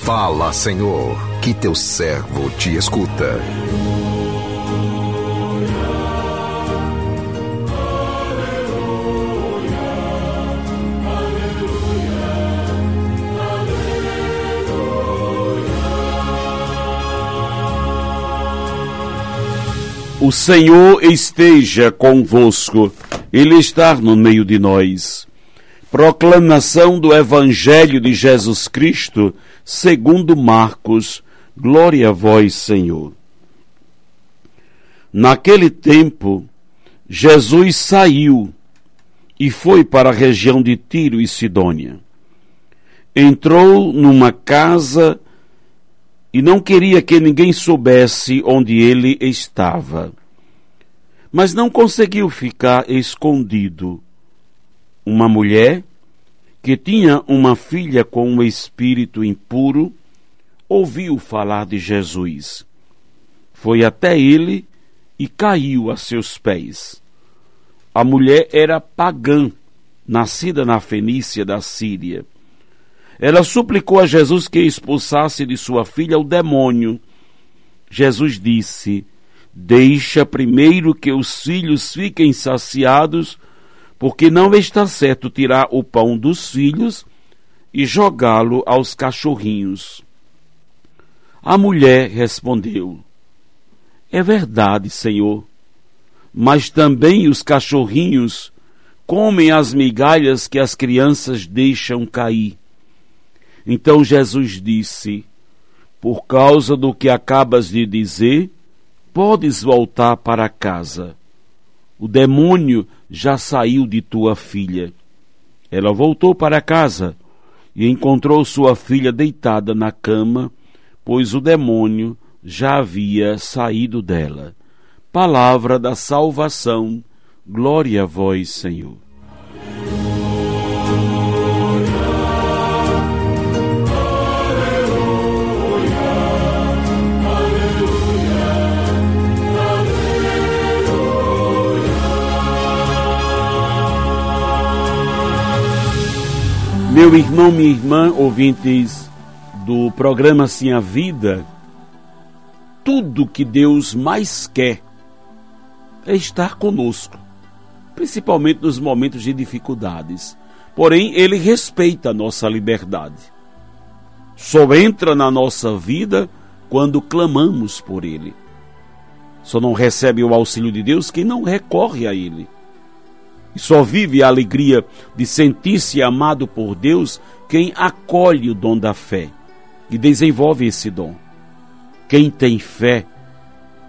Fala, Senhor, que teu servo te escuta. O Senhor esteja convosco, Ele está no meio de nós. Proclamação do Evangelho de Jesus Cristo, segundo Marcos. Glória a vós, Senhor. Naquele tempo, Jesus saiu e foi para a região de Tiro e Sidônia. Entrou numa casa e não queria que ninguém soubesse onde ele estava. Mas não conseguiu ficar escondido. Uma mulher que tinha uma filha com um espírito impuro ouviu falar de Jesus. Foi até ele e caiu a seus pés. A mulher era pagã, nascida na Fenícia da Síria ela suplicou a Jesus que expulsasse de sua filha o demônio. Jesus disse: Deixa primeiro que os filhos fiquem saciados, porque não está certo tirar o pão dos filhos e jogá-lo aos cachorrinhos. A mulher respondeu: É verdade, Senhor, mas também os cachorrinhos comem as migalhas que as crianças deixam cair. Então Jesus disse: Por causa do que acabas de dizer, podes voltar para casa. O demônio já saiu de tua filha. Ela voltou para casa e encontrou sua filha deitada na cama, pois o demônio já havia saído dela. Palavra da salvação. Glória a vós, Senhor. Meu irmão, minha irmã, ouvintes do programa Sim a Vida, tudo que Deus mais quer é estar conosco, principalmente nos momentos de dificuldades. Porém, Ele respeita a nossa liberdade. Só entra na nossa vida quando clamamos por Ele. Só não recebe o auxílio de Deus quem não recorre a Ele. E só vive a alegria de sentir-se amado por Deus quem acolhe o dom da fé e desenvolve esse dom. Quem tem fé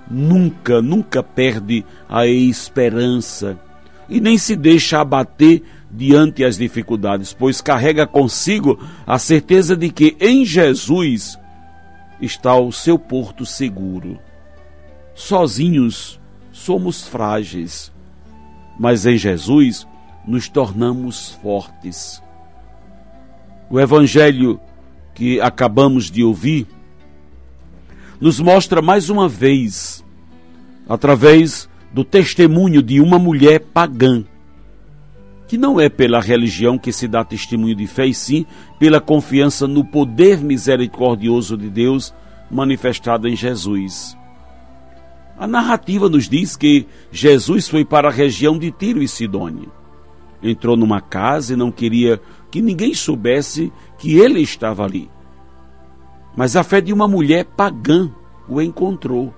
nunca, nunca perde a esperança e nem se deixa abater diante as dificuldades, pois carrega consigo a certeza de que em Jesus está o seu porto seguro. Sozinhos somos frágeis mas em Jesus nos tornamos fortes. O Evangelho que acabamos de ouvir nos mostra mais uma vez, através do testemunho de uma mulher pagã, que não é pela religião que se dá testemunho de fé, e sim pela confiança no poder misericordioso de Deus manifestado em Jesus. A narrativa nos diz que Jesus foi para a região de Tiro e Sidônia. Entrou numa casa e não queria que ninguém soubesse que ele estava ali. Mas a fé de uma mulher pagã o encontrou.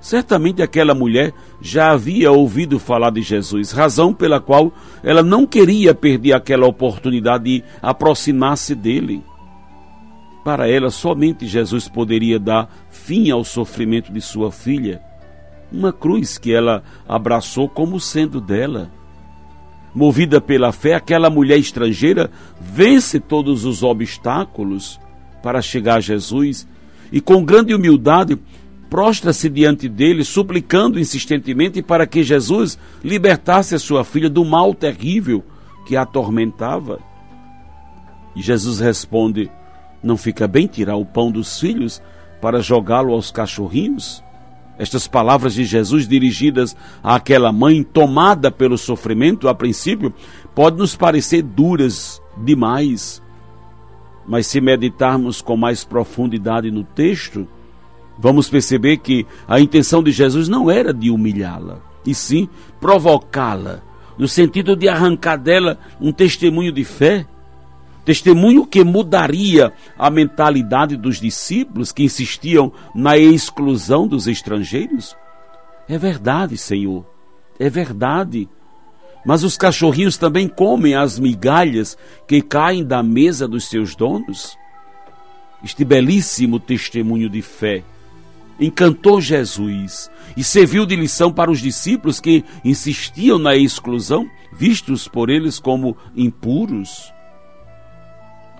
Certamente aquela mulher já havia ouvido falar de Jesus, razão pela qual ela não queria perder aquela oportunidade de aproximar-se dele. Para ela, somente Jesus poderia dar fim ao sofrimento de sua filha, uma cruz que ela abraçou como sendo dela. Movida pela fé, aquela mulher estrangeira vence todos os obstáculos para chegar a Jesus e, com grande humildade, prostra-se diante dele, suplicando insistentemente para que Jesus libertasse a sua filha do mal terrível que a atormentava. E Jesus responde: não fica bem tirar o pão dos filhos para jogá-lo aos cachorrinhos? Estas palavras de Jesus dirigidas àquela mãe tomada pelo sofrimento, a princípio, pode nos parecer duras demais. Mas se meditarmos com mais profundidade no texto, vamos perceber que a intenção de Jesus não era de humilhá-la, e sim provocá-la, no sentido de arrancar dela um testemunho de fé, testemunho que mudaria a mentalidade dos discípulos que insistiam na exclusão dos estrangeiros. É verdade, Senhor, é verdade. Mas os cachorrinhos também comem as migalhas que caem da mesa dos seus donos? Este belíssimo testemunho de fé encantou Jesus e serviu de lição para os discípulos que insistiam na exclusão, vistos por eles como impuros.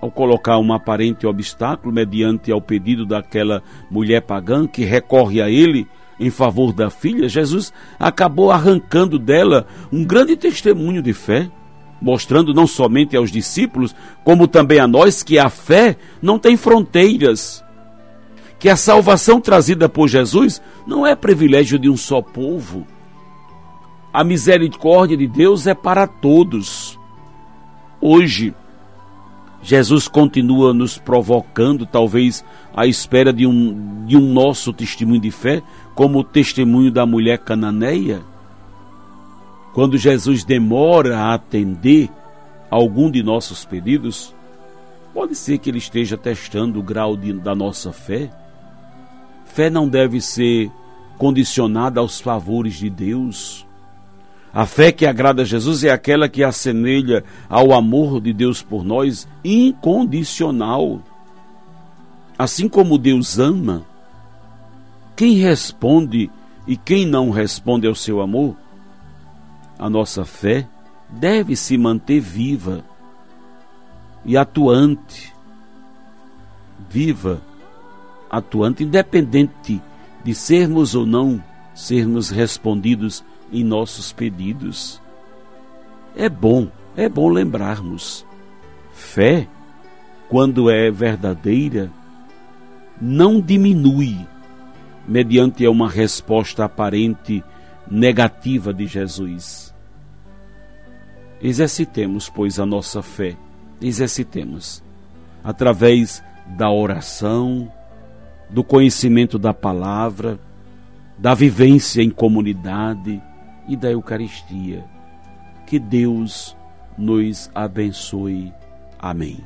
Ao colocar um aparente obstáculo mediante ao pedido daquela mulher pagã que recorre a ele em favor da filha, Jesus acabou arrancando dela um grande testemunho de fé, mostrando não somente aos discípulos, como também a nós, que a fé não tem fronteiras. Que a salvação trazida por Jesus não é privilégio de um só povo. A misericórdia de Deus é para todos. Hoje, Jesus continua nos provocando, talvez à espera de um, de um nosso testemunho de fé, como o testemunho da mulher cananeia. Quando Jesus demora a atender algum de nossos pedidos, pode ser que ele esteja testando o grau de, da nossa fé. Fé não deve ser condicionada aos favores de Deus. A fé que agrada a Jesus é aquela que assemelha ao amor de Deus por nós incondicional. Assim como Deus ama, quem responde e quem não responde ao seu amor, a nossa fé deve se manter viva e atuante. Viva, atuante, independente de sermos ou não sermos respondidos em nossos pedidos. É bom, é bom lembrarmos. Fé, quando é verdadeira, não diminui mediante uma resposta aparente negativa de Jesus. Exercitemos, pois, a nossa fé, exercitemos, através da oração, do conhecimento da palavra, da vivência em comunidade, e da Eucaristia. Que Deus nos abençoe. Amém.